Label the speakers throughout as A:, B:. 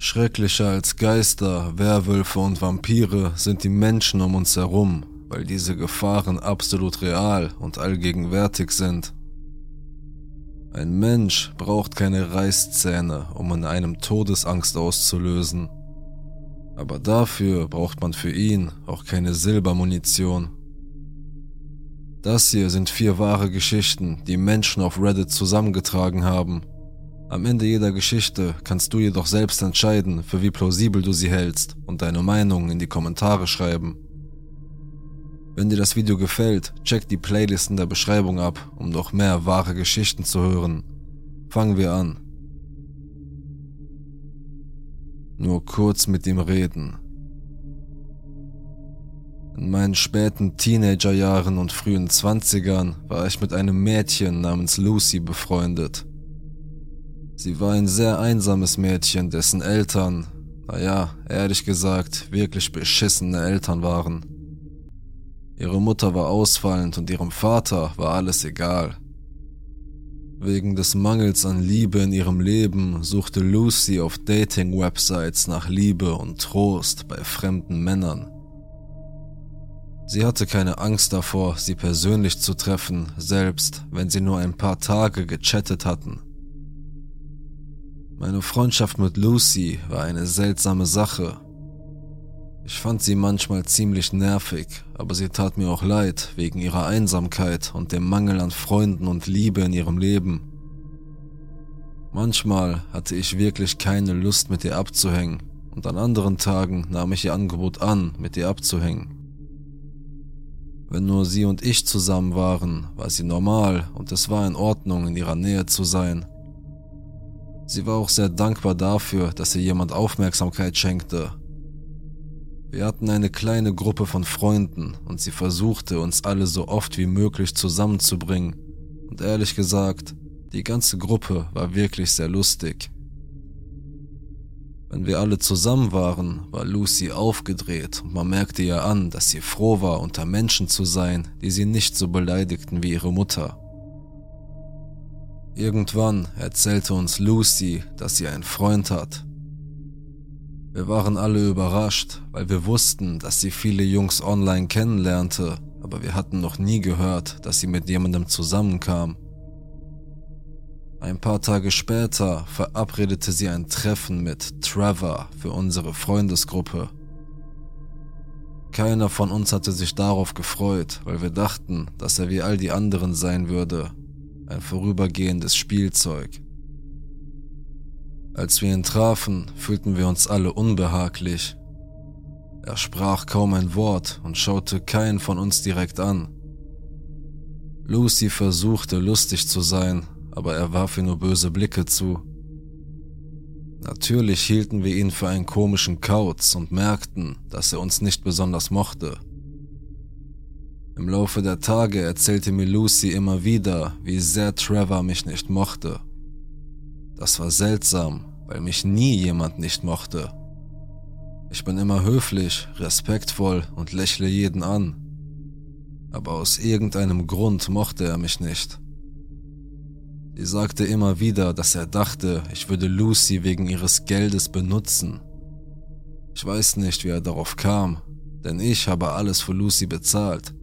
A: Schrecklicher als Geister, Werwölfe und Vampire sind die Menschen um uns herum, weil diese Gefahren absolut real und allgegenwärtig sind. Ein Mensch braucht keine Reißzähne, um in einem Todesangst auszulösen. Aber dafür braucht man für ihn auch keine Silbermunition. Das hier sind vier wahre Geschichten, die Menschen auf Reddit zusammengetragen haben. Am Ende jeder Geschichte kannst du jedoch selbst entscheiden, für wie plausibel du sie hältst und deine Meinung in die Kommentare schreiben. Wenn dir das Video gefällt, check die Playlist in der Beschreibung ab, um noch mehr wahre Geschichten zu hören. Fangen wir an. Nur kurz mit ihm reden. In meinen späten Teenagerjahren und frühen Zwanzigern war ich mit einem Mädchen namens Lucy befreundet. Sie war ein sehr einsames Mädchen, dessen Eltern, naja, ehrlich gesagt, wirklich beschissene Eltern waren. Ihre Mutter war ausfallend und ihrem Vater war alles egal. Wegen des Mangels an Liebe in ihrem Leben suchte Lucy auf Dating-Websites nach Liebe und Trost bei fremden Männern. Sie hatte keine Angst davor, sie persönlich zu treffen, selbst wenn sie nur ein paar Tage gechattet hatten. Meine Freundschaft mit Lucy war eine seltsame Sache, ich fand sie manchmal ziemlich nervig, aber sie tat mir auch leid wegen ihrer Einsamkeit und dem Mangel an Freunden und Liebe in ihrem Leben. Manchmal hatte ich wirklich keine Lust mit ihr abzuhängen und an anderen Tagen nahm ich ihr Angebot an, mit ihr abzuhängen. Wenn nur sie und ich zusammen waren, war sie normal und es war in Ordnung, in ihrer Nähe zu sein. Sie war auch sehr dankbar dafür, dass ihr jemand Aufmerksamkeit schenkte wir hatten eine kleine Gruppe von Freunden und sie versuchte uns alle so oft wie möglich zusammenzubringen. Und ehrlich gesagt, die ganze Gruppe war wirklich sehr lustig. Wenn wir alle zusammen waren, war Lucy aufgedreht und man merkte ihr an, dass sie froh war, unter Menschen zu sein, die sie nicht so beleidigten wie ihre Mutter. Irgendwann erzählte uns Lucy, dass sie einen Freund hat, wir waren alle überrascht, weil wir wussten, dass sie viele Jungs online kennenlernte, aber wir hatten noch nie gehört, dass sie mit jemandem zusammenkam. Ein paar Tage später verabredete sie ein Treffen mit Trevor für unsere Freundesgruppe. Keiner von uns hatte sich darauf gefreut, weil wir dachten, dass er wie all die anderen sein würde, ein vorübergehendes Spielzeug. Als wir ihn trafen, fühlten wir uns alle unbehaglich. Er sprach kaum ein Wort und schaute keinen von uns direkt an. Lucy versuchte lustig zu sein, aber er warf ihr nur böse Blicke zu. Natürlich hielten wir ihn für einen komischen Kauz und merkten, dass er uns nicht besonders mochte. Im Laufe der Tage erzählte mir Lucy immer wieder, wie sehr Trevor mich nicht mochte. Das war seltsam, weil mich nie jemand nicht mochte. Ich bin immer höflich, respektvoll und lächle jeden an. Aber aus irgendeinem Grund mochte er mich nicht. Sie sagte immer wieder, dass er dachte, ich würde Lucy wegen ihres Geldes benutzen. Ich weiß nicht, wie er darauf kam, denn ich habe alles für Lucy bezahlt.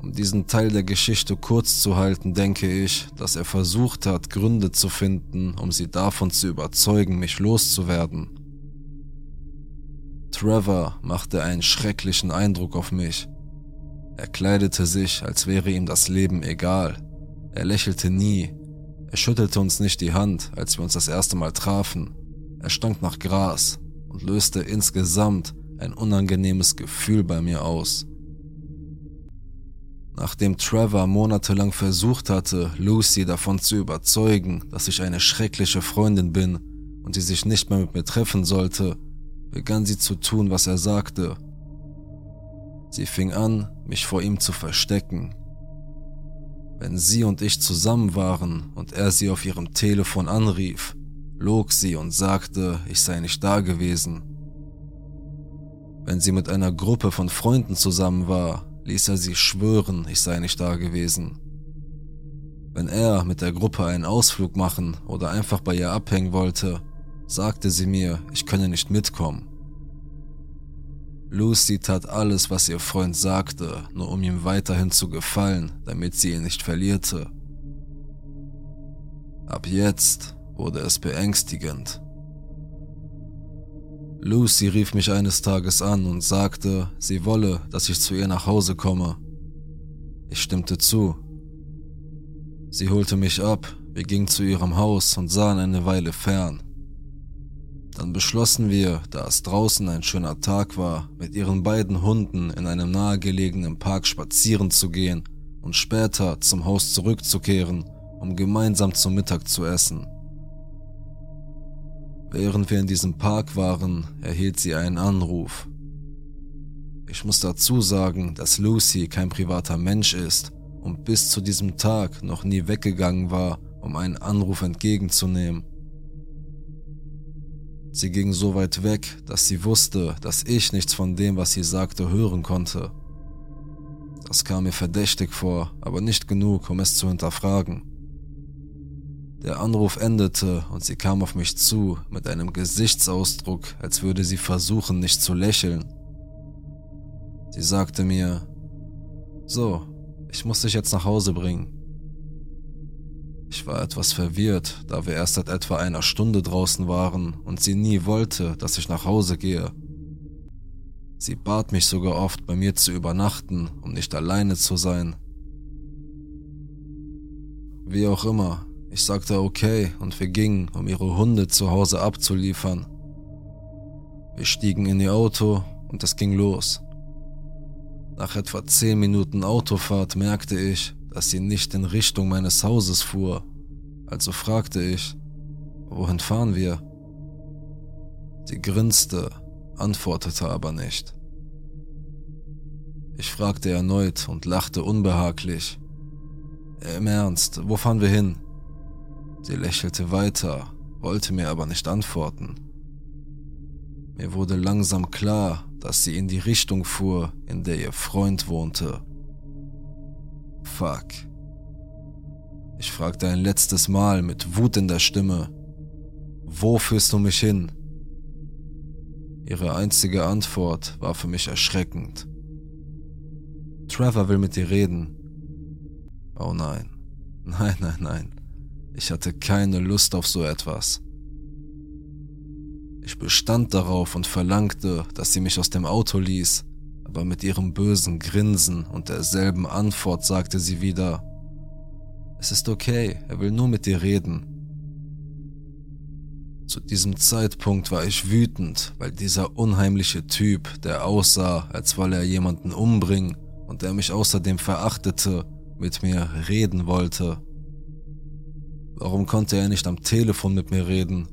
A: Um diesen Teil der Geschichte kurz zu halten, denke ich, dass er versucht hat, Gründe zu finden, um sie davon zu überzeugen, mich loszuwerden. Trevor machte einen schrecklichen Eindruck auf mich. Er kleidete sich, als wäre ihm das Leben egal. Er lächelte nie. Er schüttelte uns nicht die Hand, als wir uns das erste Mal trafen. Er stank nach Gras und löste insgesamt ein unangenehmes Gefühl bei mir aus. Nachdem Trevor monatelang versucht hatte, Lucy davon zu überzeugen, dass ich eine schreckliche Freundin bin und sie sich nicht mehr mit mir treffen sollte, begann sie zu tun, was er sagte. Sie fing an, mich vor ihm zu verstecken. Wenn sie und ich zusammen waren und er sie auf ihrem Telefon anrief, log sie und sagte, ich sei nicht da gewesen. Wenn sie mit einer Gruppe von Freunden zusammen war, ließ er sie schwören, ich sei nicht da gewesen. Wenn er mit der Gruppe einen Ausflug machen oder einfach bei ihr abhängen wollte, sagte sie mir, ich könne nicht mitkommen. Lucy tat alles, was ihr Freund sagte, nur um ihm weiterhin zu gefallen, damit sie ihn nicht verlierte. Ab jetzt wurde es beängstigend. Lucy rief mich eines Tages an und sagte, sie wolle, dass ich zu ihr nach Hause komme. Ich stimmte zu. Sie holte mich ab, wir gingen zu ihrem Haus und sahen eine Weile fern. Dann beschlossen wir, da es draußen ein schöner Tag war, mit ihren beiden Hunden in einem nahegelegenen Park spazieren zu gehen und später zum Haus zurückzukehren, um gemeinsam zum Mittag zu essen. Während wir in diesem Park waren, erhielt sie einen Anruf. Ich muss dazu sagen, dass Lucy kein privater Mensch ist und bis zu diesem Tag noch nie weggegangen war, um einen Anruf entgegenzunehmen. Sie ging so weit weg, dass sie wusste, dass ich nichts von dem, was sie sagte, hören konnte. Das kam mir verdächtig vor, aber nicht genug, um es zu hinterfragen. Der Anruf endete und sie kam auf mich zu mit einem Gesichtsausdruck, als würde sie versuchen, nicht zu lächeln. Sie sagte mir, so, ich muss dich jetzt nach Hause bringen. Ich war etwas verwirrt, da wir erst seit etwa einer Stunde draußen waren und sie nie wollte, dass ich nach Hause gehe. Sie bat mich sogar oft, bei mir zu übernachten, um nicht alleine zu sein. Wie auch immer, ich sagte okay und wir gingen, um ihre Hunde zu Hause abzuliefern. Wir stiegen in ihr Auto und es ging los. Nach etwa zehn Minuten Autofahrt merkte ich, dass sie nicht in Richtung meines Hauses fuhr, also fragte ich, wohin fahren wir? Sie grinste, antwortete aber nicht. Ich fragte erneut und lachte unbehaglich. Im Ernst, wo fahren wir hin? Sie lächelte weiter, wollte mir aber nicht antworten. Mir wurde langsam klar, dass sie in die Richtung fuhr, in der ihr Freund wohnte. Fuck. Ich fragte ein letztes Mal mit Wut in der Stimme, wo führst du mich hin? Ihre einzige Antwort war für mich erschreckend. Trevor will mit dir reden. Oh nein, nein, nein, nein. Ich hatte keine Lust auf so etwas. Ich bestand darauf und verlangte, dass sie mich aus dem Auto ließ, aber mit ihrem bösen Grinsen und derselben Antwort sagte sie wieder, es ist okay, er will nur mit dir reden. Zu diesem Zeitpunkt war ich wütend, weil dieser unheimliche Typ, der aussah, als wolle er jemanden umbringen und der mich außerdem verachtete, mit mir reden wollte. Warum konnte er nicht am Telefon mit mir reden?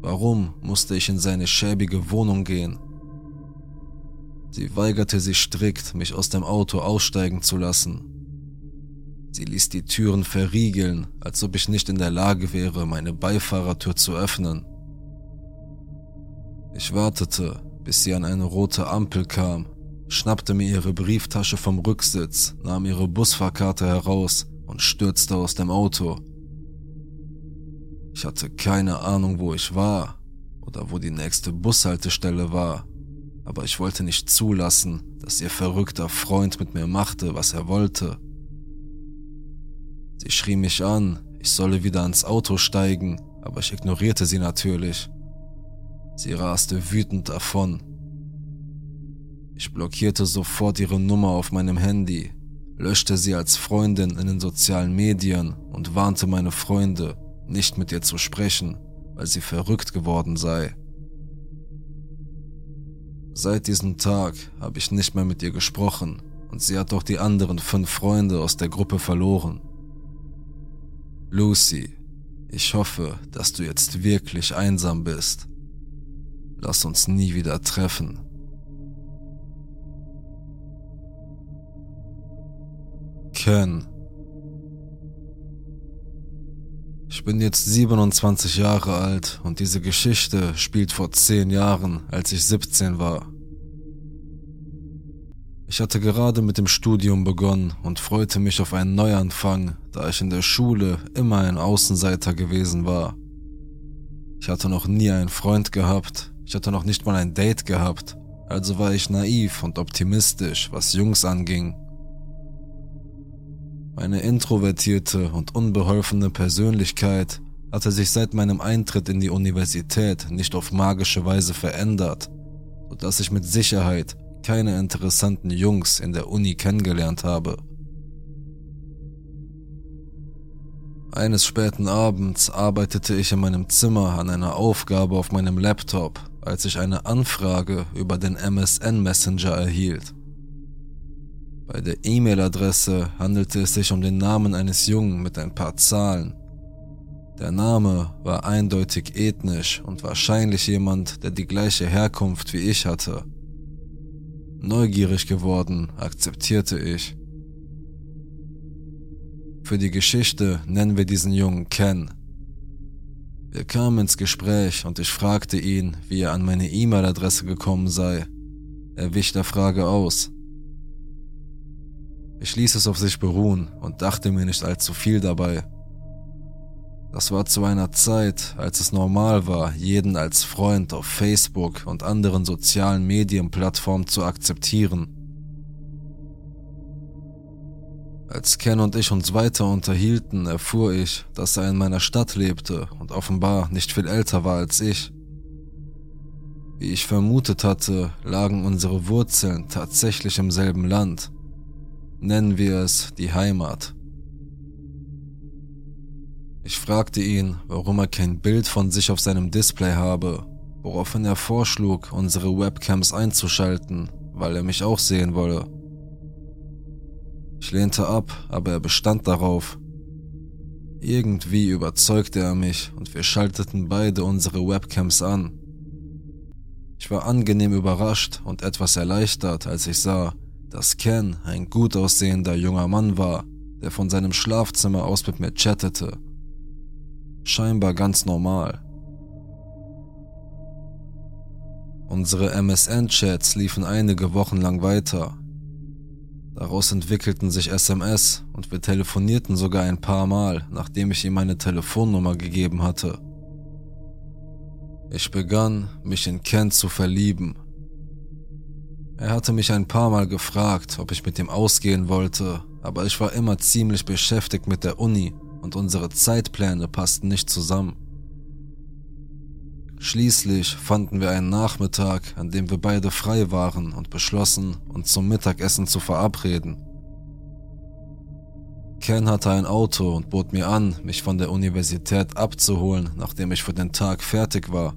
A: Warum musste ich in seine schäbige Wohnung gehen? Sie weigerte sich strikt, mich aus dem Auto aussteigen zu lassen. Sie ließ die Türen verriegeln, als ob ich nicht in der Lage wäre, meine Beifahrertür zu öffnen. Ich wartete, bis sie an eine rote Ampel kam, schnappte mir ihre Brieftasche vom Rücksitz, nahm ihre Busfahrkarte heraus und stürzte aus dem Auto. Ich hatte keine Ahnung, wo ich war oder wo die nächste Bushaltestelle war aber ich wollte nicht zulassen, dass ihr verrückter Freund mit mir machte, was er wollte. Sie schrie mich an, ich solle wieder ans Auto steigen, aber ich ignorierte sie natürlich. Sie raste wütend davon. Ich blockierte sofort ihre Nummer auf meinem Handy, löschte sie als Freundin in den sozialen Medien und warnte meine Freunde, nicht mit ihr zu sprechen, weil sie verrückt geworden sei. Seit diesem Tag habe ich nicht mehr mit ihr gesprochen und sie hat auch die anderen fünf Freunde aus der Gruppe verloren. Lucy, ich hoffe, dass du jetzt wirklich einsam bist. Lass uns nie wieder treffen. Ken. Ich bin jetzt 27 Jahre alt und diese Geschichte spielt vor 10 Jahren, als ich 17 war. Ich hatte gerade mit dem Studium begonnen und freute mich auf einen Neuanfang, da ich in der Schule immer ein Außenseiter gewesen war. Ich hatte noch nie einen Freund gehabt, ich hatte noch nicht mal ein Date gehabt, also war ich naiv und optimistisch, was Jungs anging. Meine introvertierte und unbeholfene Persönlichkeit hatte sich seit meinem Eintritt in die Universität nicht auf magische Weise verändert, sodass ich mit Sicherheit keine interessanten Jungs in der Uni kennengelernt habe. Eines späten Abends arbeitete ich in meinem Zimmer an einer Aufgabe auf meinem Laptop, als ich eine Anfrage über den MSN Messenger erhielt. Bei der E-Mail-Adresse handelte es sich um den Namen eines Jungen mit ein paar Zahlen. Der Name war eindeutig ethnisch und wahrscheinlich jemand, der die gleiche Herkunft wie ich hatte. Neugierig geworden, akzeptierte ich. Für die Geschichte nennen wir diesen Jungen Ken. Wir kamen ins Gespräch und ich fragte ihn, wie er an meine E-Mail-Adresse gekommen sei. Er wich der Frage aus. Ich ließ es auf sich beruhen und dachte mir nicht allzu viel dabei. Das war zu einer Zeit, als es normal war, jeden als Freund auf Facebook und anderen sozialen Medienplattformen zu akzeptieren. Als Ken und ich uns weiter unterhielten, erfuhr ich, dass er in meiner Stadt lebte und offenbar nicht viel älter war als ich. Wie ich vermutet hatte, lagen unsere Wurzeln tatsächlich im selben Land. Nennen wir es die Heimat. Ich fragte ihn, warum er kein Bild von sich auf seinem Display habe, woraufhin er vorschlug, unsere Webcams einzuschalten, weil er mich auch sehen wolle. Ich lehnte ab, aber er bestand darauf. Irgendwie überzeugte er mich und wir schalteten beide unsere Webcams an. Ich war angenehm überrascht und etwas erleichtert, als ich sah, dass Ken ein gut aussehender junger Mann war, der von seinem Schlafzimmer aus mit mir chattete scheinbar ganz normal. Unsere MSN-Chats liefen einige Wochen lang weiter. Daraus entwickelten sich SMS und wir telefonierten sogar ein paar Mal, nachdem ich ihm meine Telefonnummer gegeben hatte. Ich begann, mich in Ken zu verlieben. Er hatte mich ein paar Mal gefragt, ob ich mit ihm ausgehen wollte, aber ich war immer ziemlich beschäftigt mit der Uni und unsere Zeitpläne passten nicht zusammen. Schließlich fanden wir einen Nachmittag, an dem wir beide frei waren und beschlossen, uns zum Mittagessen zu verabreden. Ken hatte ein Auto und bot mir an, mich von der Universität abzuholen, nachdem ich für den Tag fertig war.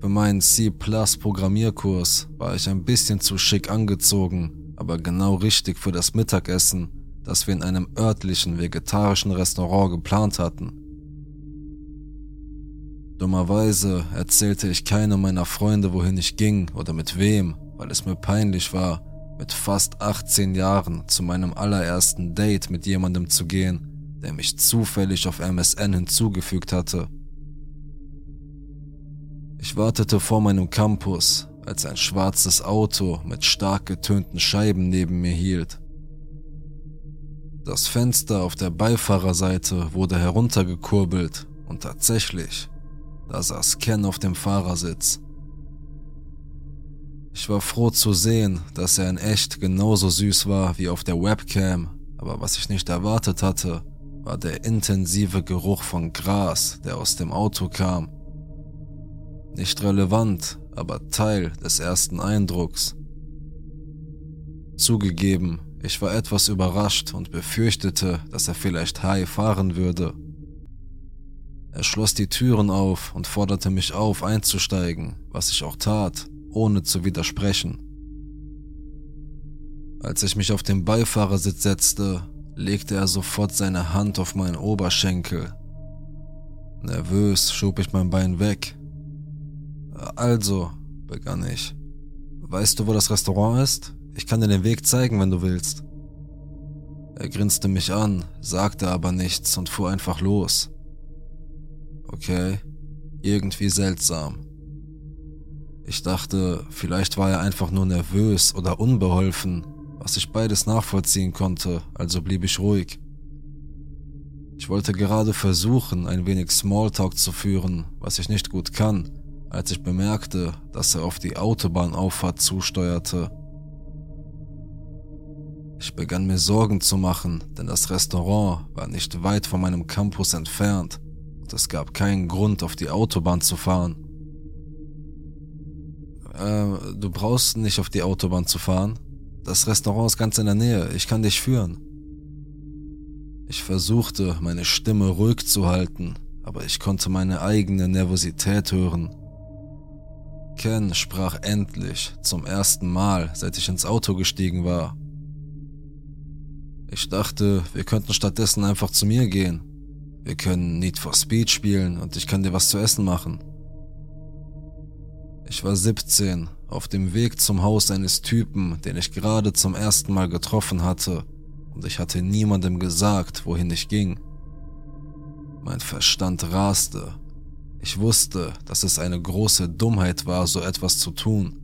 A: Für meinen C-Plus-Programmierkurs war ich ein bisschen zu schick angezogen, aber genau richtig für das Mittagessen, das wir in einem örtlichen vegetarischen Restaurant geplant hatten. Dummerweise erzählte ich keinem meiner Freunde, wohin ich ging oder mit wem, weil es mir peinlich war, mit fast 18 Jahren zu meinem allerersten Date mit jemandem zu gehen, der mich zufällig auf MSN hinzugefügt hatte. Ich wartete vor meinem Campus, als ein schwarzes Auto mit stark getönten Scheiben neben mir hielt. Das Fenster auf der Beifahrerseite wurde heruntergekurbelt und tatsächlich, da saß Ken auf dem Fahrersitz. Ich war froh zu sehen, dass er in echt genauso süß war wie auf der Webcam, aber was ich nicht erwartet hatte, war der intensive Geruch von Gras, der aus dem Auto kam. Nicht relevant, aber Teil des ersten Eindrucks. Zugegeben, ich war etwas überrascht und befürchtete, dass er vielleicht high fahren würde. Er schloss die Türen auf und forderte mich auf, einzusteigen, was ich auch tat, ohne zu widersprechen. Als ich mich auf den Beifahrersitz setzte, legte er sofort seine Hand auf meinen Oberschenkel. Nervös schob ich mein Bein weg. Also, begann ich. Weißt du, wo das Restaurant ist? Ich kann dir den Weg zeigen, wenn du willst. Er grinste mich an, sagte aber nichts und fuhr einfach los. Okay, irgendwie seltsam. Ich dachte, vielleicht war er einfach nur nervös oder unbeholfen, was ich beides nachvollziehen konnte, also blieb ich ruhig. Ich wollte gerade versuchen, ein wenig Smalltalk zu führen, was ich nicht gut kann, als ich bemerkte, dass er auf die Autobahnauffahrt zusteuerte. Ich begann mir Sorgen zu machen, denn das Restaurant war nicht weit von meinem Campus entfernt und es gab keinen Grund, auf die Autobahn zu fahren. Äh, du brauchst nicht auf die Autobahn zu fahren. Das Restaurant ist ganz in der Nähe, ich kann dich führen. Ich versuchte, meine Stimme ruhig zu halten, aber ich konnte meine eigene Nervosität hören. Ken sprach endlich, zum ersten Mal, seit ich ins Auto gestiegen war. Ich dachte, wir könnten stattdessen einfach zu mir gehen. Wir können Need for Speed spielen und ich kann dir was zu essen machen. Ich war 17, auf dem Weg zum Haus eines Typen, den ich gerade zum ersten Mal getroffen hatte, und ich hatte niemandem gesagt, wohin ich ging. Mein Verstand raste. Ich wusste, dass es eine große Dummheit war, so etwas zu tun.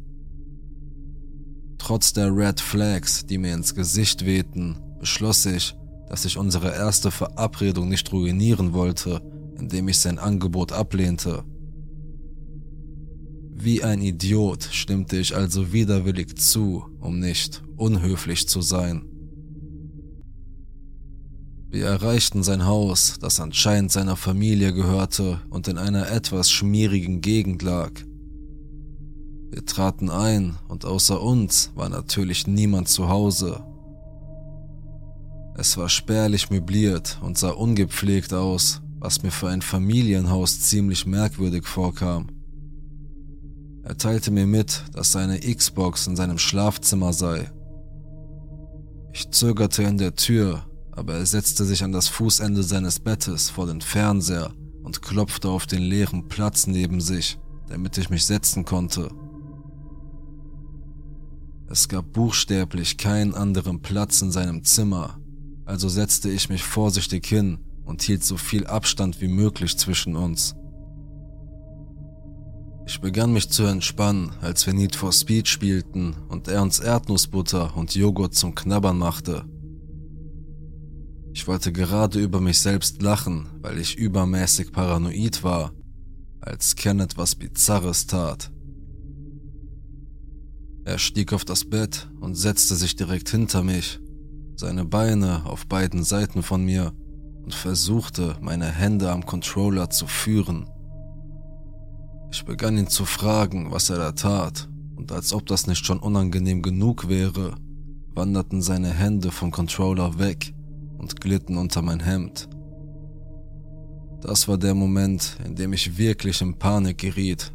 A: Trotz der Red Flags, die mir ins Gesicht wehten, beschloss ich, dass ich unsere erste Verabredung nicht ruinieren wollte, indem ich sein Angebot ablehnte. Wie ein Idiot stimmte ich also widerwillig zu, um nicht unhöflich zu sein. Wir erreichten sein Haus, das anscheinend seiner Familie gehörte und in einer etwas schmierigen Gegend lag. Wir traten ein und außer uns war natürlich niemand zu Hause. Es war spärlich möbliert und sah ungepflegt aus, was mir für ein Familienhaus ziemlich merkwürdig vorkam. Er teilte mir mit, dass seine Xbox in seinem Schlafzimmer sei. Ich zögerte in der Tür, aber er setzte sich an das Fußende seines Bettes vor den Fernseher und klopfte auf den leeren Platz neben sich, damit ich mich setzen konnte. Es gab buchstäblich keinen anderen Platz in seinem Zimmer, also setzte ich mich vorsichtig hin und hielt so viel Abstand wie möglich zwischen uns. Ich begann mich zu entspannen, als wir Need for Speed spielten und er uns Erdnussbutter und Joghurt zum Knabbern machte. Ich wollte gerade über mich selbst lachen, weil ich übermäßig paranoid war, als Ken etwas Bizarres tat. Er stieg auf das Bett und setzte sich direkt hinter mich seine Beine auf beiden Seiten von mir und versuchte, meine Hände am Controller zu führen. Ich begann ihn zu fragen, was er da tat, und als ob das nicht schon unangenehm genug wäre, wanderten seine Hände vom Controller weg und glitten unter mein Hemd. Das war der Moment, in dem ich wirklich in Panik geriet.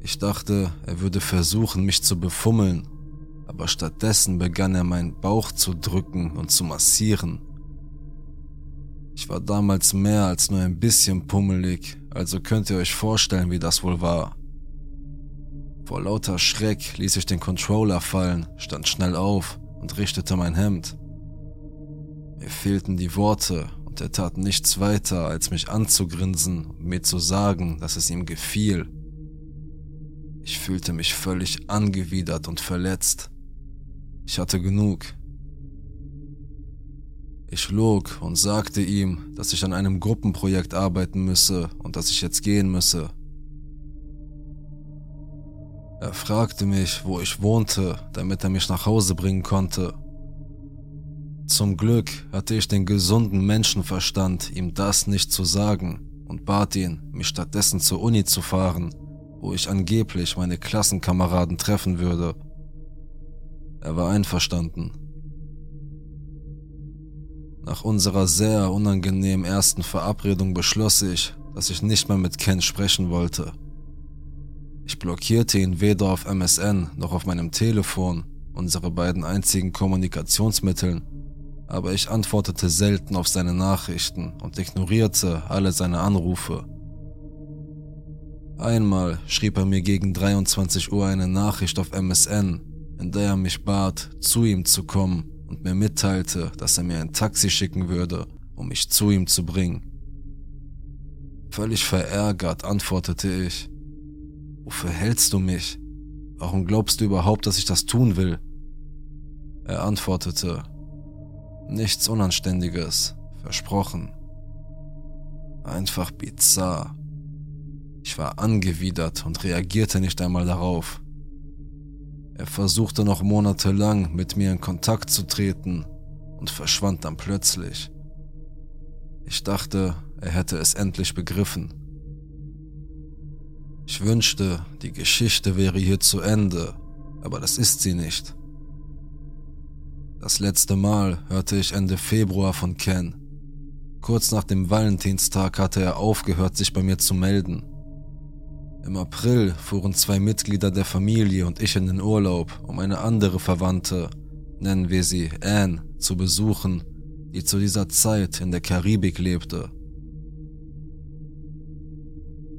A: Ich dachte, er würde versuchen, mich zu befummeln, aber stattdessen begann er meinen Bauch zu drücken und zu massieren. Ich war damals mehr als nur ein bisschen pummelig, also könnt ihr euch vorstellen, wie das wohl war. Vor lauter Schreck ließ ich den Controller fallen, stand schnell auf und richtete mein Hemd. Mir fehlten die Worte und er tat nichts weiter, als mich anzugrinsen und mir zu sagen, dass es ihm gefiel. Ich fühlte mich völlig angewidert und verletzt. Ich hatte genug. Ich log und sagte ihm, dass ich an einem Gruppenprojekt arbeiten müsse und dass ich jetzt gehen müsse. Er fragte mich, wo ich wohnte, damit er mich nach Hause bringen konnte. Zum Glück hatte ich den gesunden Menschenverstand, ihm das nicht zu sagen und bat ihn, mich stattdessen zur Uni zu fahren, wo ich angeblich meine Klassenkameraden treffen würde. Er war einverstanden. Nach unserer sehr unangenehmen ersten Verabredung beschloss ich, dass ich nicht mehr mit Ken sprechen wollte. Ich blockierte ihn weder auf MSN noch auf meinem Telefon, unsere beiden einzigen Kommunikationsmitteln, aber ich antwortete selten auf seine Nachrichten und ignorierte alle seine Anrufe. Einmal schrieb er mir gegen 23 Uhr eine Nachricht auf MSN, in der er mich bat, zu ihm zu kommen und mir mitteilte, dass er mir ein Taxi schicken würde, um mich zu ihm zu bringen. Völlig verärgert antwortete ich, Wofür hältst du mich? Warum glaubst du überhaupt, dass ich das tun will? Er antwortete, Nichts Unanständiges, versprochen. Einfach bizarr. Ich war angewidert und reagierte nicht einmal darauf. Er versuchte noch monatelang mit mir in Kontakt zu treten und verschwand dann plötzlich. Ich dachte, er hätte es endlich begriffen. Ich wünschte, die Geschichte wäre hier zu Ende, aber das ist sie nicht. Das letzte Mal hörte ich Ende Februar von Ken. Kurz nach dem Valentinstag hatte er aufgehört, sich bei mir zu melden. Im April fuhren zwei Mitglieder der Familie und ich in den Urlaub, um eine andere Verwandte, nennen wir sie Anne, zu besuchen, die zu dieser Zeit in der Karibik lebte.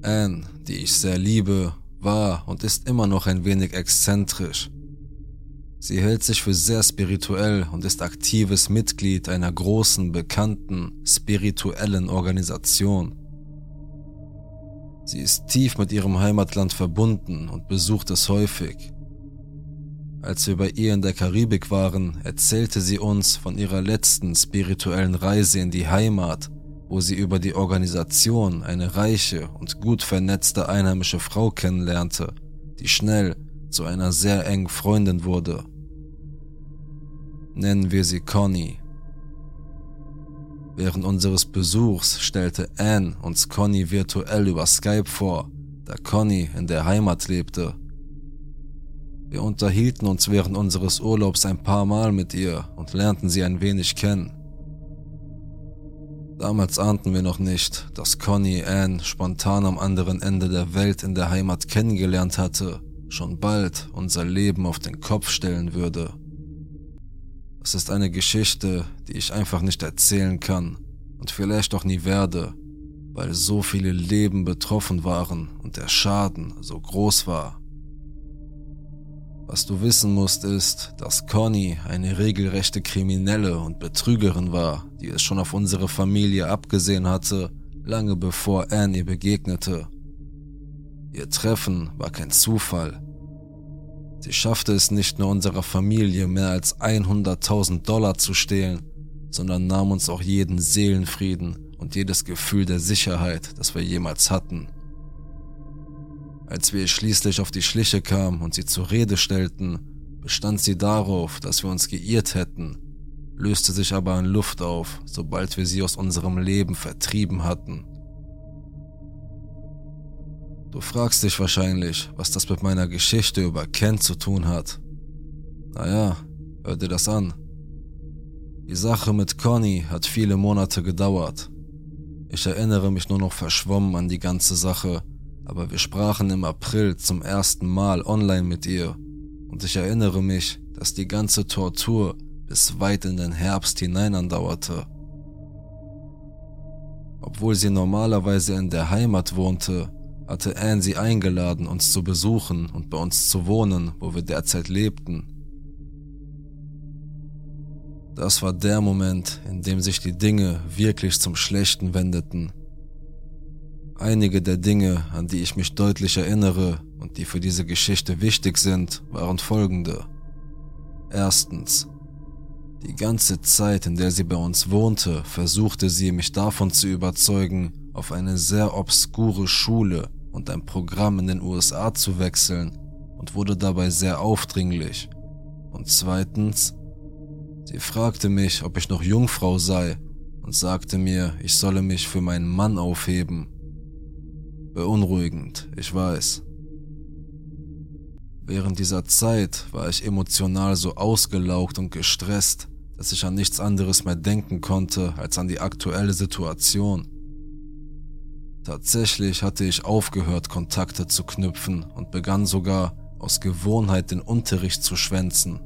A: Anne, die ich sehr liebe, war und ist immer noch ein wenig exzentrisch. Sie hält sich für sehr spirituell und ist aktives Mitglied einer großen, bekannten, spirituellen Organisation. Sie ist tief mit ihrem Heimatland verbunden und besucht es häufig. Als wir bei ihr in der Karibik waren, erzählte sie uns von ihrer letzten spirituellen Reise in die Heimat wo sie über die Organisation eine reiche und gut vernetzte einheimische Frau kennenlernte, die schnell zu einer sehr engen Freundin wurde. Nennen wir sie Conny. Während unseres Besuchs stellte Anne uns Conny virtuell über Skype vor, da Conny in der Heimat lebte. Wir unterhielten uns während unseres Urlaubs ein paar Mal mit ihr und lernten sie ein wenig kennen. Damals ahnten wir noch nicht, dass Connie Anne spontan am anderen Ende der Welt in der Heimat kennengelernt hatte, schon bald unser Leben auf den Kopf stellen würde. Es ist eine Geschichte, die ich einfach nicht erzählen kann und vielleicht auch nie werde, weil so viele Leben betroffen waren und der Schaden so groß war. Was du wissen musst ist, dass Conny eine regelrechte Kriminelle und Betrügerin war, die es schon auf unsere Familie abgesehen hatte, lange bevor Anne ihr begegnete. Ihr Treffen war kein Zufall. Sie schaffte es nicht nur unserer Familie mehr als 100.000 Dollar zu stehlen, sondern nahm uns auch jeden Seelenfrieden und jedes Gefühl der Sicherheit, das wir jemals hatten. Als wir schließlich auf die Schliche kamen und sie zur Rede stellten, bestand sie darauf, dass wir uns geirrt hätten, löste sich aber in Luft auf, sobald wir sie aus unserem Leben vertrieben hatten. Du fragst dich wahrscheinlich, was das mit meiner Geschichte über Ken zu tun hat. Naja, hör dir das an. Die Sache mit Conny hat viele Monate gedauert. Ich erinnere mich nur noch verschwommen an die ganze Sache aber wir sprachen im April zum ersten Mal online mit ihr und ich erinnere mich, dass die ganze Tortur bis weit in den Herbst hinein andauerte. Obwohl sie normalerweise in der Heimat wohnte, hatte Anne sie eingeladen, uns zu besuchen und bei uns zu wohnen, wo wir derzeit lebten. Das war der Moment, in dem sich die Dinge wirklich zum Schlechten wendeten. Einige der Dinge, an die ich mich deutlich erinnere und die für diese Geschichte wichtig sind, waren folgende. Erstens. Die ganze Zeit, in der sie bei uns wohnte, versuchte sie mich davon zu überzeugen, auf eine sehr obskure Schule und ein Programm in den USA zu wechseln und wurde dabei sehr aufdringlich. Und zweitens, sie fragte mich, ob ich noch Jungfrau sei und sagte mir, ich solle mich für meinen Mann aufheben Beunruhigend, ich weiß. Während dieser Zeit war ich emotional so ausgelaugt und gestresst, dass ich an nichts anderes mehr denken konnte als an die aktuelle Situation. Tatsächlich hatte ich aufgehört, Kontakte zu knüpfen und begann sogar aus Gewohnheit den Unterricht zu schwänzen.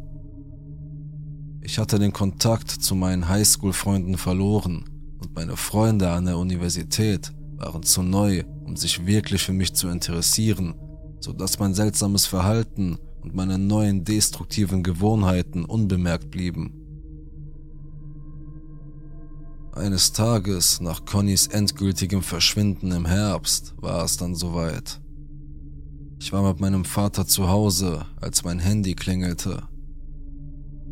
A: Ich hatte den Kontakt zu meinen Highschool-Freunden verloren und meine Freunde an der Universität waren zu neu, um sich wirklich für mich zu interessieren, so dass mein seltsames Verhalten und meine neuen destruktiven Gewohnheiten unbemerkt blieben. Eines Tages nach Connys endgültigem Verschwinden im Herbst war es dann soweit. Ich war mit meinem Vater zu Hause, als mein Handy klingelte.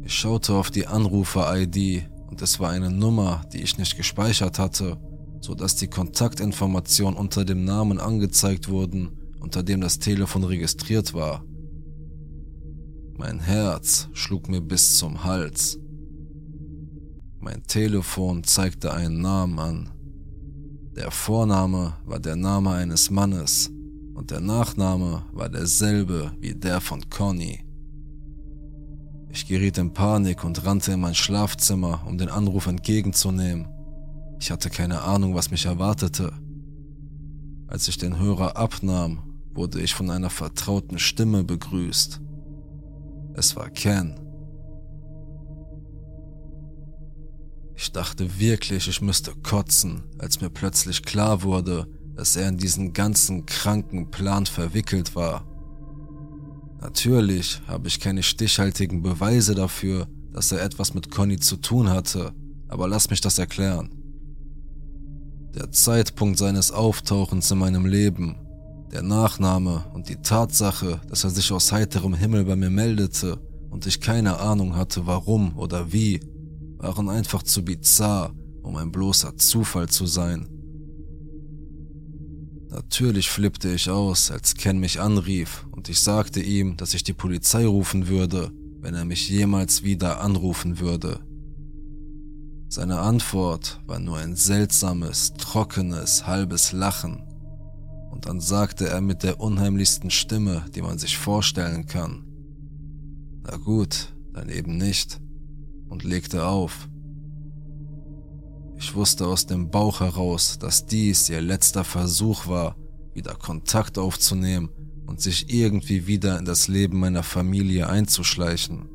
A: Ich schaute auf die Anrufer-ID und es war eine Nummer, die ich nicht gespeichert hatte sodass die Kontaktinformationen unter dem Namen angezeigt wurden, unter dem das Telefon registriert war. Mein Herz schlug mir bis zum Hals. Mein Telefon zeigte einen Namen an. Der Vorname war der Name eines Mannes und der Nachname war derselbe wie der von Conny. Ich geriet in Panik und rannte in mein Schlafzimmer, um den Anruf entgegenzunehmen. Ich hatte keine Ahnung, was mich erwartete. Als ich den Hörer abnahm, wurde ich von einer vertrauten Stimme begrüßt. Es war Ken. Ich dachte wirklich, ich müsste kotzen, als mir plötzlich klar wurde, dass er in diesen ganzen kranken Plan verwickelt war. Natürlich habe ich keine stichhaltigen Beweise dafür, dass er etwas mit Conny zu tun hatte, aber lass mich das erklären. Der Zeitpunkt seines Auftauchens in meinem Leben, der Nachname und die Tatsache, dass er sich aus heiterem Himmel bei mir meldete und ich keine Ahnung hatte, warum oder wie, waren einfach zu bizarr, um ein bloßer Zufall zu sein. Natürlich flippte ich aus, als Ken mich anrief und ich sagte ihm, dass ich die Polizei rufen würde, wenn er mich jemals wieder anrufen würde. Seine Antwort war nur ein seltsames, trockenes, halbes Lachen. Und dann sagte er mit der unheimlichsten Stimme, die man sich vorstellen kann. Na gut, dann eben nicht. Und legte auf. Ich wusste aus dem Bauch heraus, dass dies ihr letzter Versuch war, wieder Kontakt aufzunehmen und sich irgendwie wieder in das Leben meiner Familie einzuschleichen.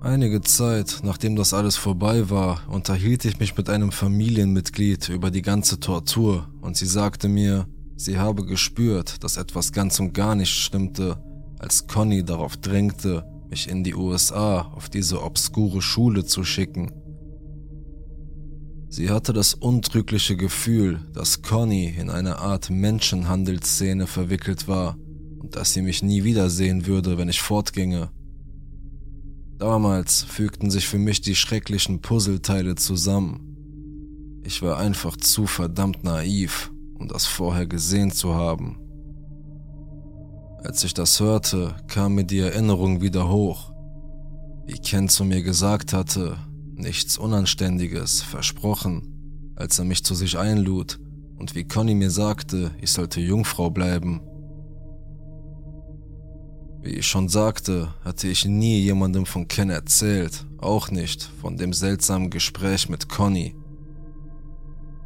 A: Einige Zeit, nachdem das alles vorbei war, unterhielt ich mich mit einem Familienmitglied über die ganze Tortur und sie sagte mir, sie habe gespürt, dass etwas ganz und gar nicht stimmte, als Conny darauf drängte, mich in die USA auf diese obskure Schule zu schicken Sie hatte das untrügliche Gefühl, dass Conny in eine Art Menschenhandelsszene verwickelt war und dass sie mich nie wiedersehen würde, wenn ich fortginge. Damals fügten sich für mich die schrecklichen Puzzleteile zusammen. Ich war einfach zu verdammt naiv, um das vorher gesehen zu haben. Als ich das hörte, kam mir die Erinnerung wieder hoch. Wie Ken zu mir gesagt hatte, Nichts Unanständiges, versprochen, als er mich zu sich einlud und wie Conny mir sagte, ich sollte Jungfrau bleiben. Wie ich schon sagte, hatte ich nie jemandem von Ken erzählt, auch nicht von dem seltsamen Gespräch mit Conny.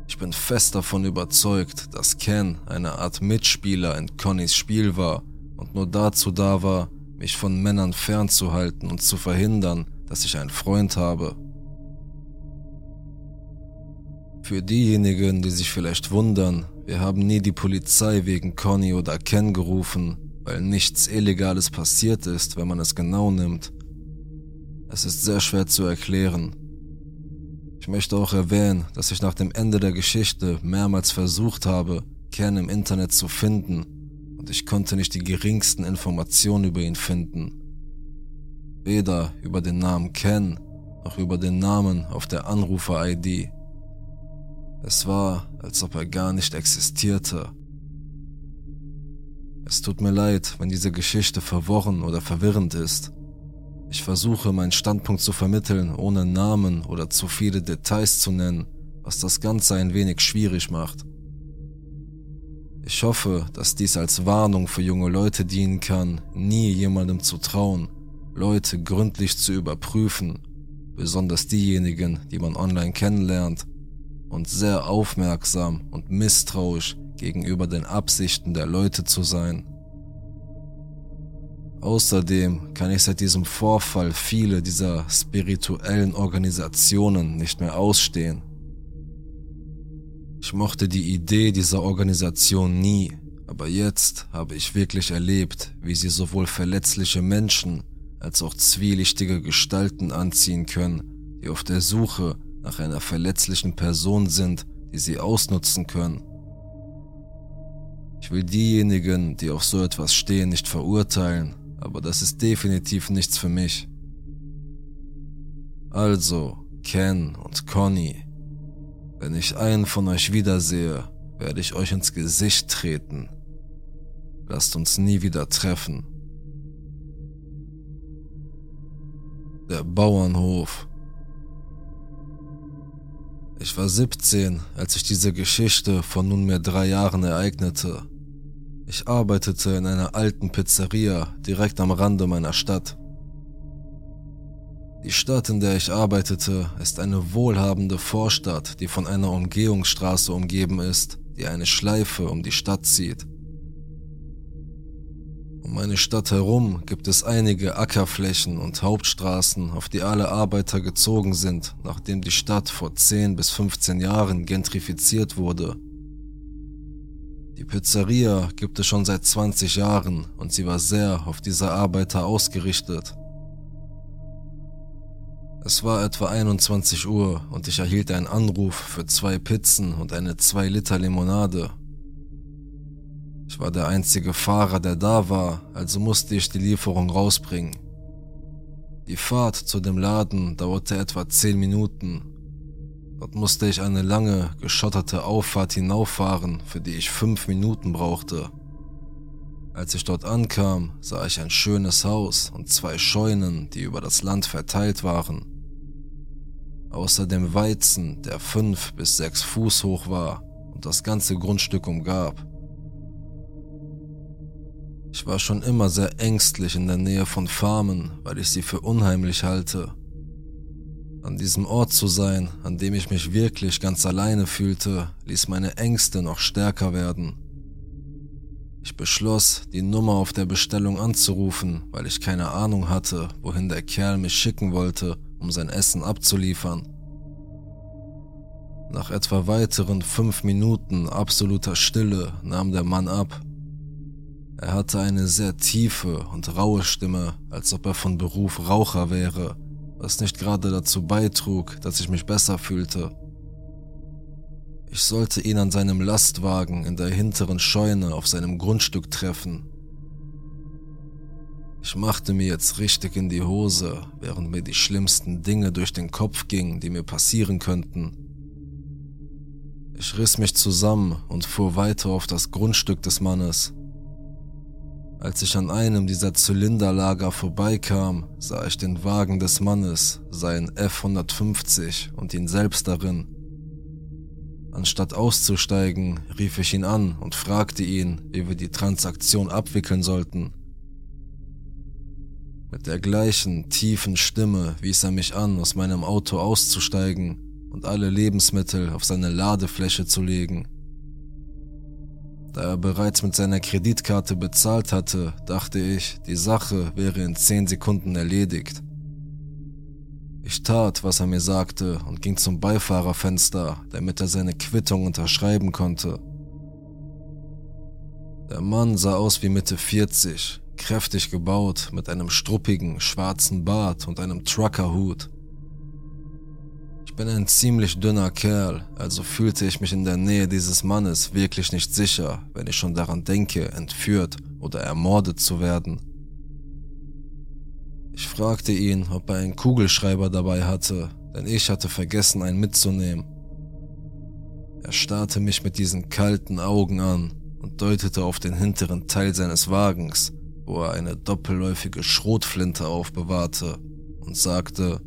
A: Ich bin fest davon überzeugt, dass Ken eine Art Mitspieler in Connys Spiel war und nur dazu da war, mich von Männern fernzuhalten und zu verhindern, dass ich einen Freund habe. Für diejenigen, die sich vielleicht wundern, wir haben nie die Polizei wegen Conny oder Ken gerufen, weil nichts Illegales passiert ist, wenn man es genau nimmt. Es ist sehr schwer zu erklären. Ich möchte auch erwähnen, dass ich nach dem Ende der Geschichte mehrmals versucht habe, Ken im Internet zu finden, und ich konnte nicht die geringsten Informationen über ihn finden. Weder über den Namen Ken noch über den Namen auf der Anrufer-ID. Es war, als ob er gar nicht existierte. Es tut mir leid, wenn diese Geschichte verworren oder verwirrend ist. Ich versuche, meinen Standpunkt zu vermitteln, ohne Namen oder zu viele Details zu nennen, was das Ganze ein wenig schwierig macht. Ich hoffe, dass dies als Warnung für junge Leute dienen kann, nie jemandem zu trauen, Leute gründlich zu überprüfen, besonders diejenigen, die man online kennenlernt und sehr aufmerksam und misstrauisch gegenüber den Absichten der Leute zu sein. Außerdem kann ich seit diesem Vorfall viele dieser spirituellen Organisationen nicht mehr ausstehen. Ich mochte die Idee dieser Organisation nie, aber jetzt habe ich wirklich erlebt, wie sie sowohl verletzliche Menschen als auch zwielichtige Gestalten anziehen können, die auf der Suche nach einer verletzlichen Person sind, die sie ausnutzen können. Ich will diejenigen, die auf so etwas stehen, nicht verurteilen, aber das ist definitiv nichts für mich. Also, Ken und Conny, Wenn ich einen von euch wiedersehe, werde ich euch ins Gesicht treten. Lasst uns nie wieder treffen. Der Bauernhof. Ich war 17, als sich diese Geschichte von nunmehr drei Jahren ereignete. Ich arbeitete in einer alten Pizzeria direkt am Rande meiner Stadt. Die Stadt, in der ich arbeitete, ist eine wohlhabende Vorstadt, die von einer Umgehungsstraße umgeben ist, die eine Schleife um die Stadt zieht. Um meine Stadt herum gibt es einige Ackerflächen und Hauptstraßen, auf die alle Arbeiter gezogen sind, nachdem die Stadt vor 10 bis 15 Jahren gentrifiziert wurde. Die Pizzeria gibt es schon seit 20 Jahren und sie war sehr auf diese Arbeiter ausgerichtet. Es war etwa 21 Uhr und ich erhielt einen Anruf für zwei Pizzen und eine 2 Liter Limonade. Ich war der einzige Fahrer, der da war, also musste ich die Lieferung rausbringen. Die Fahrt zu dem Laden dauerte etwa 10 Minuten. Dort musste ich eine lange, geschotterte Auffahrt hinauffahren, für die ich 5 Minuten brauchte. Als ich dort ankam, sah ich ein schönes Haus und zwei Scheunen, die über das Land verteilt waren. Außer dem Weizen, der fünf bis sechs Fuß hoch war und das ganze Grundstück umgab. Ich war schon immer sehr ängstlich in der Nähe von Farmen, weil ich sie für unheimlich halte. An diesem Ort zu sein, an dem ich mich wirklich ganz alleine fühlte, ließ meine Ängste noch stärker werden. Ich beschloss, die Nummer auf der Bestellung anzurufen, weil ich keine Ahnung hatte, wohin der Kerl mich schicken wollte, um sein Essen abzuliefern. Nach etwa weiteren fünf Minuten absoluter Stille nahm der Mann ab. Er hatte eine sehr tiefe und raue Stimme, als ob er von Beruf Raucher wäre, was nicht gerade dazu beitrug, dass ich mich besser fühlte. Ich sollte ihn an seinem Lastwagen in der hinteren Scheune auf seinem Grundstück treffen. Ich machte mir jetzt richtig in die Hose, während mir die schlimmsten Dinge durch den Kopf gingen, die mir passieren könnten. Ich riss mich zusammen und fuhr weiter auf das Grundstück des Mannes. Als ich an einem dieser Zylinderlager vorbeikam, sah ich den Wagen des Mannes, sein F-150 und ihn selbst darin. Anstatt auszusteigen, rief ich ihn an und fragte ihn, wie wir die Transaktion abwickeln sollten. Mit der gleichen tiefen Stimme wies er mich an, aus meinem Auto auszusteigen und alle Lebensmittel auf seine Ladefläche zu legen. Da er bereits mit seiner Kreditkarte bezahlt hatte, dachte ich, die Sache wäre in zehn Sekunden erledigt. Ich tat, was er mir sagte und ging zum Beifahrerfenster, damit er seine Quittung unterschreiben konnte. Der Mann sah aus wie Mitte 40, kräftig gebaut, mit einem struppigen, schwarzen Bart und einem Truckerhut. Ich bin ein ziemlich dünner Kerl, also fühlte ich mich in der Nähe dieses Mannes wirklich nicht sicher, wenn ich schon daran denke, entführt oder ermordet zu werden. Ich fragte ihn, ob er einen Kugelschreiber dabei hatte, denn ich hatte vergessen, einen mitzunehmen. Er starrte mich mit diesen kalten Augen an und deutete auf den hinteren Teil seines Wagens, wo er eine doppelläufige Schrotflinte aufbewahrte, und sagte,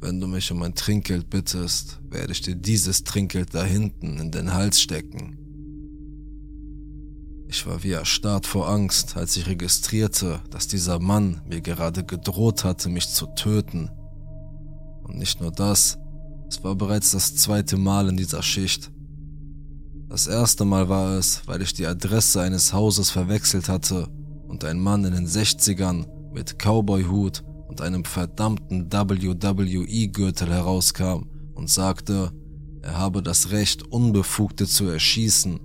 A: wenn du mich um ein Trinkgeld bittest, werde ich dir dieses Trinkgeld da hinten in den Hals stecken. Ich war wie erstarrt vor Angst, als ich registrierte, dass dieser Mann mir gerade gedroht hatte, mich zu töten. Und nicht nur das, es war bereits das zweite Mal in dieser Schicht. Das erste Mal war es, weil ich die Adresse eines Hauses verwechselt hatte und ein Mann in den 60ern mit Cowboyhut und einem verdammten WWE-Gürtel herauskam und sagte, er habe das Recht, Unbefugte zu erschießen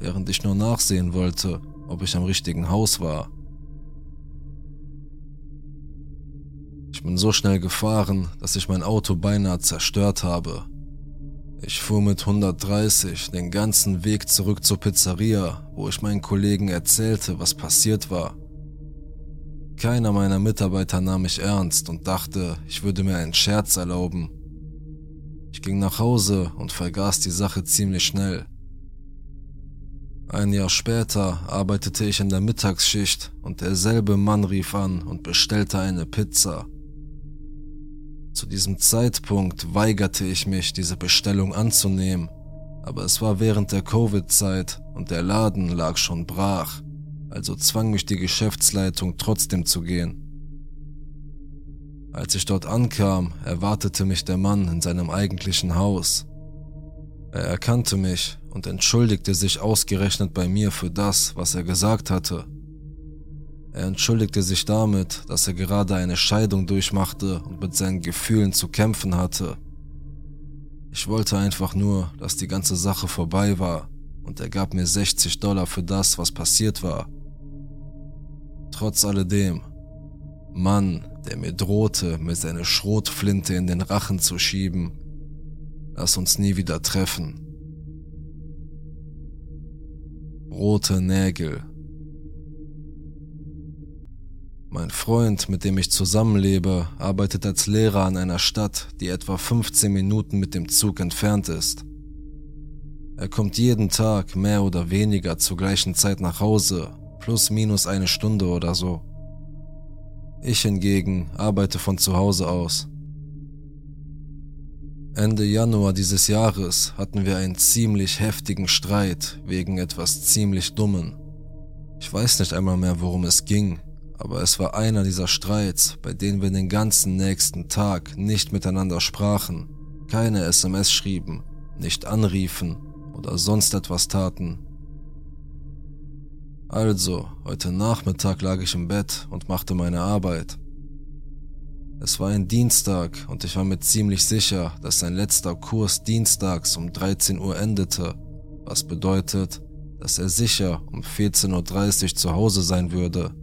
A: während ich nur nachsehen wollte, ob ich am richtigen Haus war. Ich bin so schnell gefahren, dass ich mein Auto beinahe zerstört habe. Ich fuhr mit 130 den ganzen Weg zurück zur Pizzeria, wo ich meinen Kollegen erzählte, was passiert war. Keiner meiner Mitarbeiter nahm mich ernst und dachte, ich würde mir einen Scherz erlauben. Ich ging nach Hause und vergaß die Sache ziemlich schnell. Ein Jahr später arbeitete ich in der Mittagsschicht und derselbe Mann rief an und bestellte eine Pizza. Zu diesem Zeitpunkt weigerte ich mich, diese Bestellung anzunehmen, aber es war während der Covid-Zeit und der Laden lag schon brach, also zwang mich die Geschäftsleitung trotzdem zu gehen. Als ich dort ankam, erwartete mich der Mann in seinem eigentlichen Haus. Er erkannte mich und entschuldigte sich ausgerechnet bei mir für das, was er gesagt hatte. Er entschuldigte sich damit, dass er gerade eine Scheidung durchmachte und mit seinen Gefühlen zu kämpfen hatte. Ich wollte einfach nur, dass die ganze Sache vorbei war und er gab mir 60 Dollar für das, was passiert war. Trotz alledem, Mann, der mir drohte, mir seine Schrotflinte in den Rachen zu schieben, lass uns nie wieder treffen. rote Nägel. Mein Freund, mit dem ich zusammenlebe, arbeitet als Lehrer an einer Stadt, die etwa 15 Minuten mit dem Zug entfernt ist. Er kommt jeden Tag mehr oder weniger zur gleichen Zeit nach Hause, plus minus eine Stunde oder so. Ich hingegen arbeite von zu Hause aus. Ende Januar dieses Jahres hatten wir einen ziemlich heftigen Streit wegen etwas ziemlich Dummen. Ich weiß nicht einmal mehr, worum es ging, aber es war einer dieser Streits, bei denen wir den ganzen nächsten Tag nicht miteinander sprachen, keine SMS schrieben, nicht anriefen oder sonst etwas taten. Also, heute Nachmittag lag ich im Bett und machte meine Arbeit. Es war ein Dienstag und ich war mir ziemlich sicher, dass sein letzter Kurs dienstags um 13 Uhr endete, was bedeutet, dass er sicher um 14.30 Uhr zu Hause sein würde.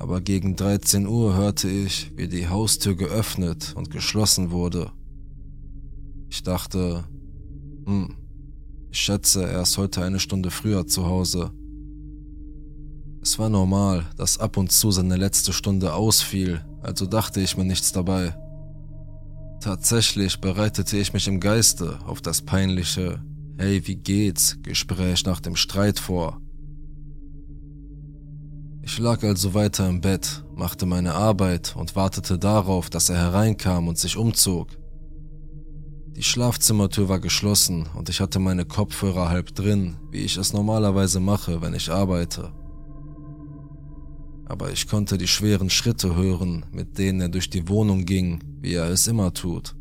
A: Aber gegen 13 Uhr hörte ich, wie die Haustür geöffnet und geschlossen wurde. Ich dachte, hm, ich schätze, er ist heute eine Stunde früher zu Hause. Es war normal, dass ab und zu seine letzte Stunde ausfiel, also dachte ich mir nichts dabei. Tatsächlich bereitete ich mich im Geiste auf das peinliche Hey, wie geht's? Gespräch nach dem Streit vor. Ich lag also weiter im Bett, machte meine Arbeit und wartete darauf, dass er hereinkam und sich umzog. Die Schlafzimmertür war geschlossen und ich hatte meine Kopfhörer halb drin, wie ich es normalerweise mache, wenn ich arbeite aber ich konnte die schweren Schritte hören, mit denen er durch die Wohnung ging, wie er es immer tut.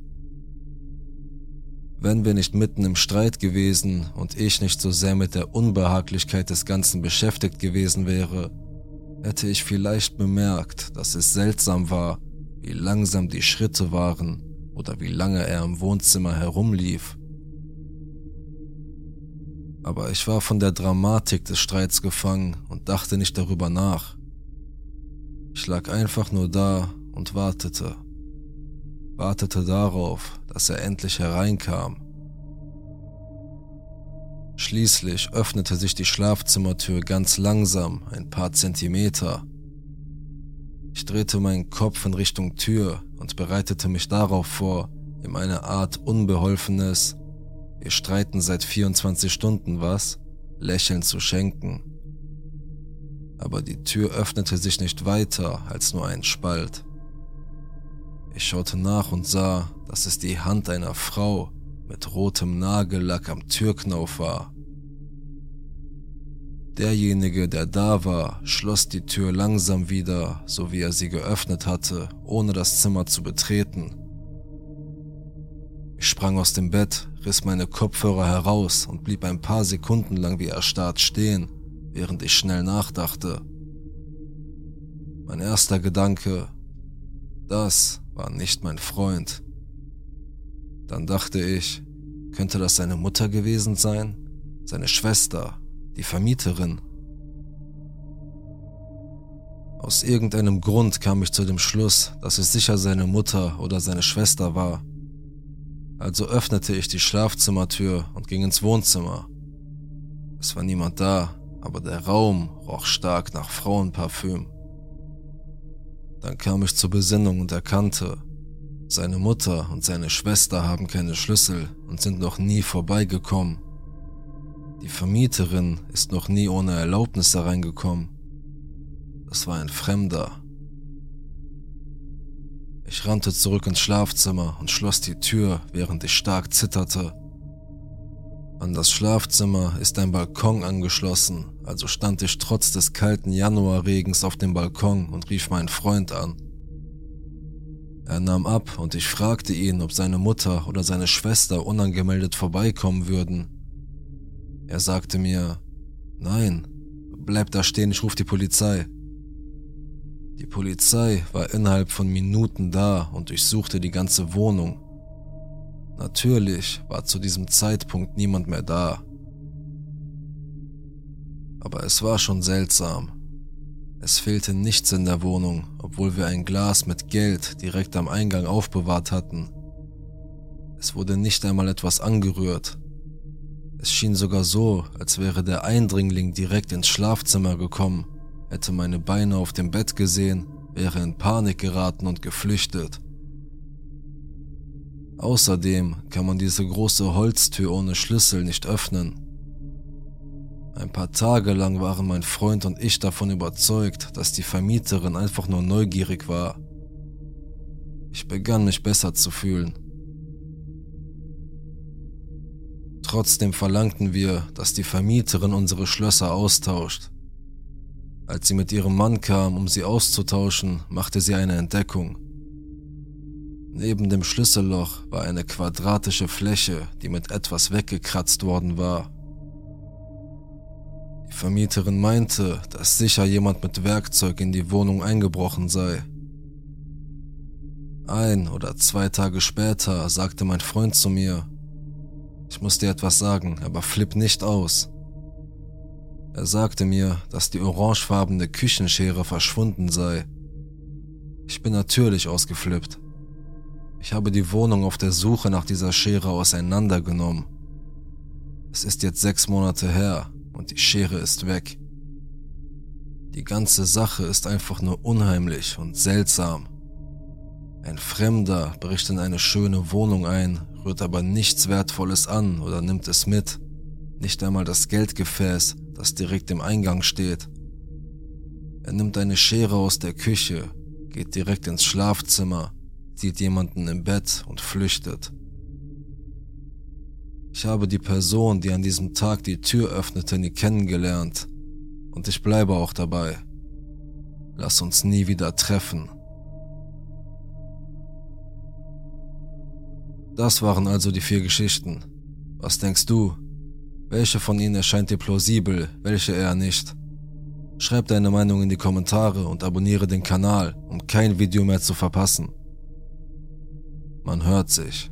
A: Wenn wir nicht mitten im Streit gewesen und ich nicht so sehr mit der Unbehaglichkeit des Ganzen beschäftigt gewesen wäre, hätte ich vielleicht bemerkt, dass es seltsam war, wie langsam die Schritte waren oder wie lange er im Wohnzimmer herumlief. Aber ich war von der Dramatik des Streits gefangen und dachte nicht darüber nach. Ich lag einfach nur da und wartete. Wartete darauf, dass er endlich hereinkam. Schließlich öffnete sich die Schlafzimmertür ganz langsam, ein paar Zentimeter. Ich drehte meinen Kopf in Richtung Tür und bereitete mich darauf vor, ihm eine Art unbeholfenes, wir streiten seit 24 Stunden was, Lächeln zu schenken aber die Tür öffnete sich nicht weiter als nur ein Spalt. Ich schaute nach und sah, dass es die Hand einer Frau mit rotem Nagellack am Türknauf war. Derjenige, der da war, schloss die Tür langsam wieder, so wie er sie geöffnet hatte, ohne das Zimmer zu betreten. Ich sprang aus dem Bett, riss meine Kopfhörer heraus und blieb ein paar Sekunden lang wie erstarrt stehen während ich schnell nachdachte. Mein erster Gedanke, das war nicht mein Freund. Dann dachte ich, könnte das seine Mutter gewesen sein? Seine Schwester, die Vermieterin? Aus irgendeinem Grund kam ich zu dem Schluss, dass es sicher seine Mutter oder seine Schwester war. Also öffnete ich die Schlafzimmertür und ging ins Wohnzimmer. Es war niemand da, aber der Raum roch stark nach Frauenparfüm. Dann kam ich zur Besinnung und erkannte, Seine Mutter und seine Schwester haben keine Schlüssel und sind noch nie vorbeigekommen. Die Vermieterin ist noch nie ohne Erlaubnis hereingekommen. Das war ein Fremder. Ich rannte zurück ins Schlafzimmer und schloss die Tür, während ich stark zitterte. An das Schlafzimmer ist ein Balkon angeschlossen, also stand ich trotz des kalten Januarregens auf dem Balkon und rief meinen Freund an. Er nahm ab und ich fragte ihn, ob seine Mutter oder seine Schwester unangemeldet vorbeikommen würden. Er sagte mir, nein, bleib da stehen, ich rufe die Polizei. Die Polizei war innerhalb von Minuten da und durchsuchte die ganze Wohnung. Natürlich war zu diesem Zeitpunkt niemand mehr da. Aber es war schon seltsam. Es fehlte nichts in der Wohnung, obwohl wir ein Glas mit Geld direkt am Eingang aufbewahrt hatten. Es wurde nicht einmal etwas angerührt. Es schien sogar so, als wäre der Eindringling direkt ins Schlafzimmer gekommen, hätte meine Beine auf dem Bett gesehen, wäre in Panik geraten und geflüchtet. Außerdem kann man diese große Holztür ohne Schlüssel nicht öffnen. Ein paar Tage lang waren mein Freund und ich davon überzeugt, dass die Vermieterin einfach nur neugierig war. Ich begann mich besser zu fühlen. Trotzdem verlangten wir, dass die Vermieterin unsere Schlösser austauscht. Als sie mit ihrem Mann kam, um sie auszutauschen, machte sie eine Entdeckung. Neben dem Schlüsselloch war eine quadratische Fläche, die mit etwas weggekratzt worden war. Die Vermieterin meinte, dass sicher jemand mit Werkzeug in die Wohnung eingebrochen sei. Ein oder zwei Tage später sagte mein Freund zu mir, ich muss dir etwas sagen, aber flipp nicht aus. Er sagte mir, dass die orangefarbene Küchenschere verschwunden sei. Ich bin natürlich ausgeflippt. Ich habe die Wohnung auf der Suche nach dieser Schere auseinandergenommen. Es ist jetzt sechs Monate her und die Schere ist weg. Die ganze Sache ist einfach nur unheimlich und seltsam. Ein Fremder bricht in eine schöne Wohnung ein, rührt aber nichts Wertvolles an oder nimmt es mit. Nicht einmal das Geldgefäß, das direkt im Eingang steht. Er nimmt eine Schere aus der Küche, geht direkt ins Schlafzimmer, sieht jemanden im Bett und flüchtet. Ich habe die Person, die an diesem Tag die Tür öffnete, nie kennengelernt. Und ich bleibe auch dabei. Lass uns nie wieder treffen. Das waren also die vier Geschichten. Was denkst du? Welche von ihnen erscheint dir plausibel, welche eher nicht? Schreib deine Meinung in die Kommentare und abonniere den Kanal, um kein Video mehr zu verpassen. Man hört sich.